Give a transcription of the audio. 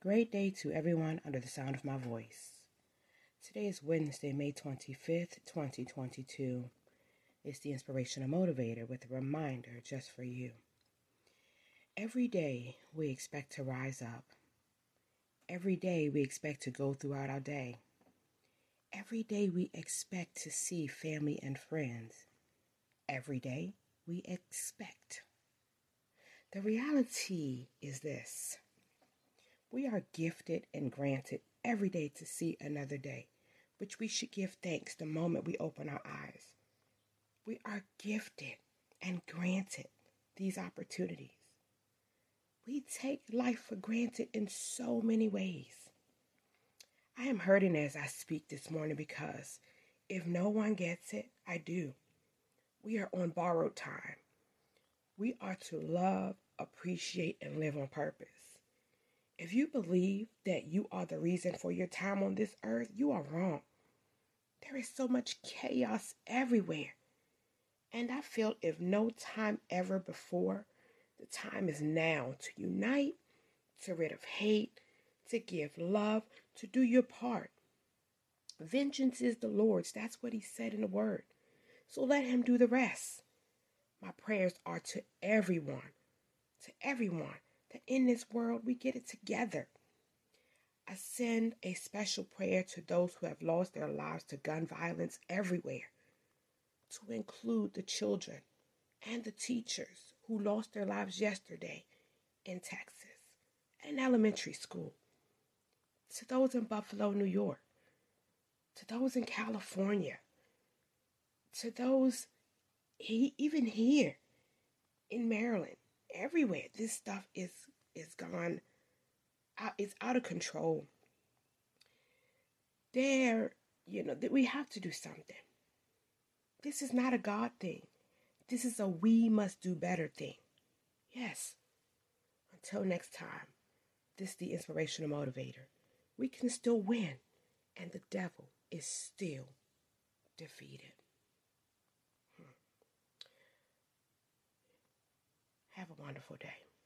Great day to everyone under the sound of my voice. Today is Wednesday, May 25th, 2022. It's the Inspirational Motivator with a reminder just for you. Every day we expect to rise up. Every day we expect to go throughout our day. Every day we expect to see family and friends. Every day we expect. The reality is this we are gifted and granted every day to see another day, which we should give thanks the moment we open our eyes. We are gifted and granted these opportunities. We take life for granted in so many ways. I am hurting as I speak this morning because if no one gets it, I do. We are on borrowed time. We are to love, appreciate, and live on purpose. If you believe that you are the reason for your time on this earth, you are wrong. There is so much chaos everywhere. And I feel if no time ever before, the time is now to unite, to rid of hate, to give love, to do your part. Vengeance is the Lord's. That's what He said in the Word. So let Him do the rest. My prayers are to everyone, to everyone that in this world we get it together. I send a special prayer to those who have lost their lives to gun violence everywhere, to include the children and the teachers who lost their lives yesterday in Texas, an elementary school, to those in Buffalo, New York, to those in California, to those even here in Maryland, everywhere. This stuff is is gone out, it's out of control. There, you know, that we have to do something. This is not a God thing. This is a we must do better thing. Yes. Until next time, this is the inspirational motivator. We can still win, and the devil is still defeated. Have a wonderful day.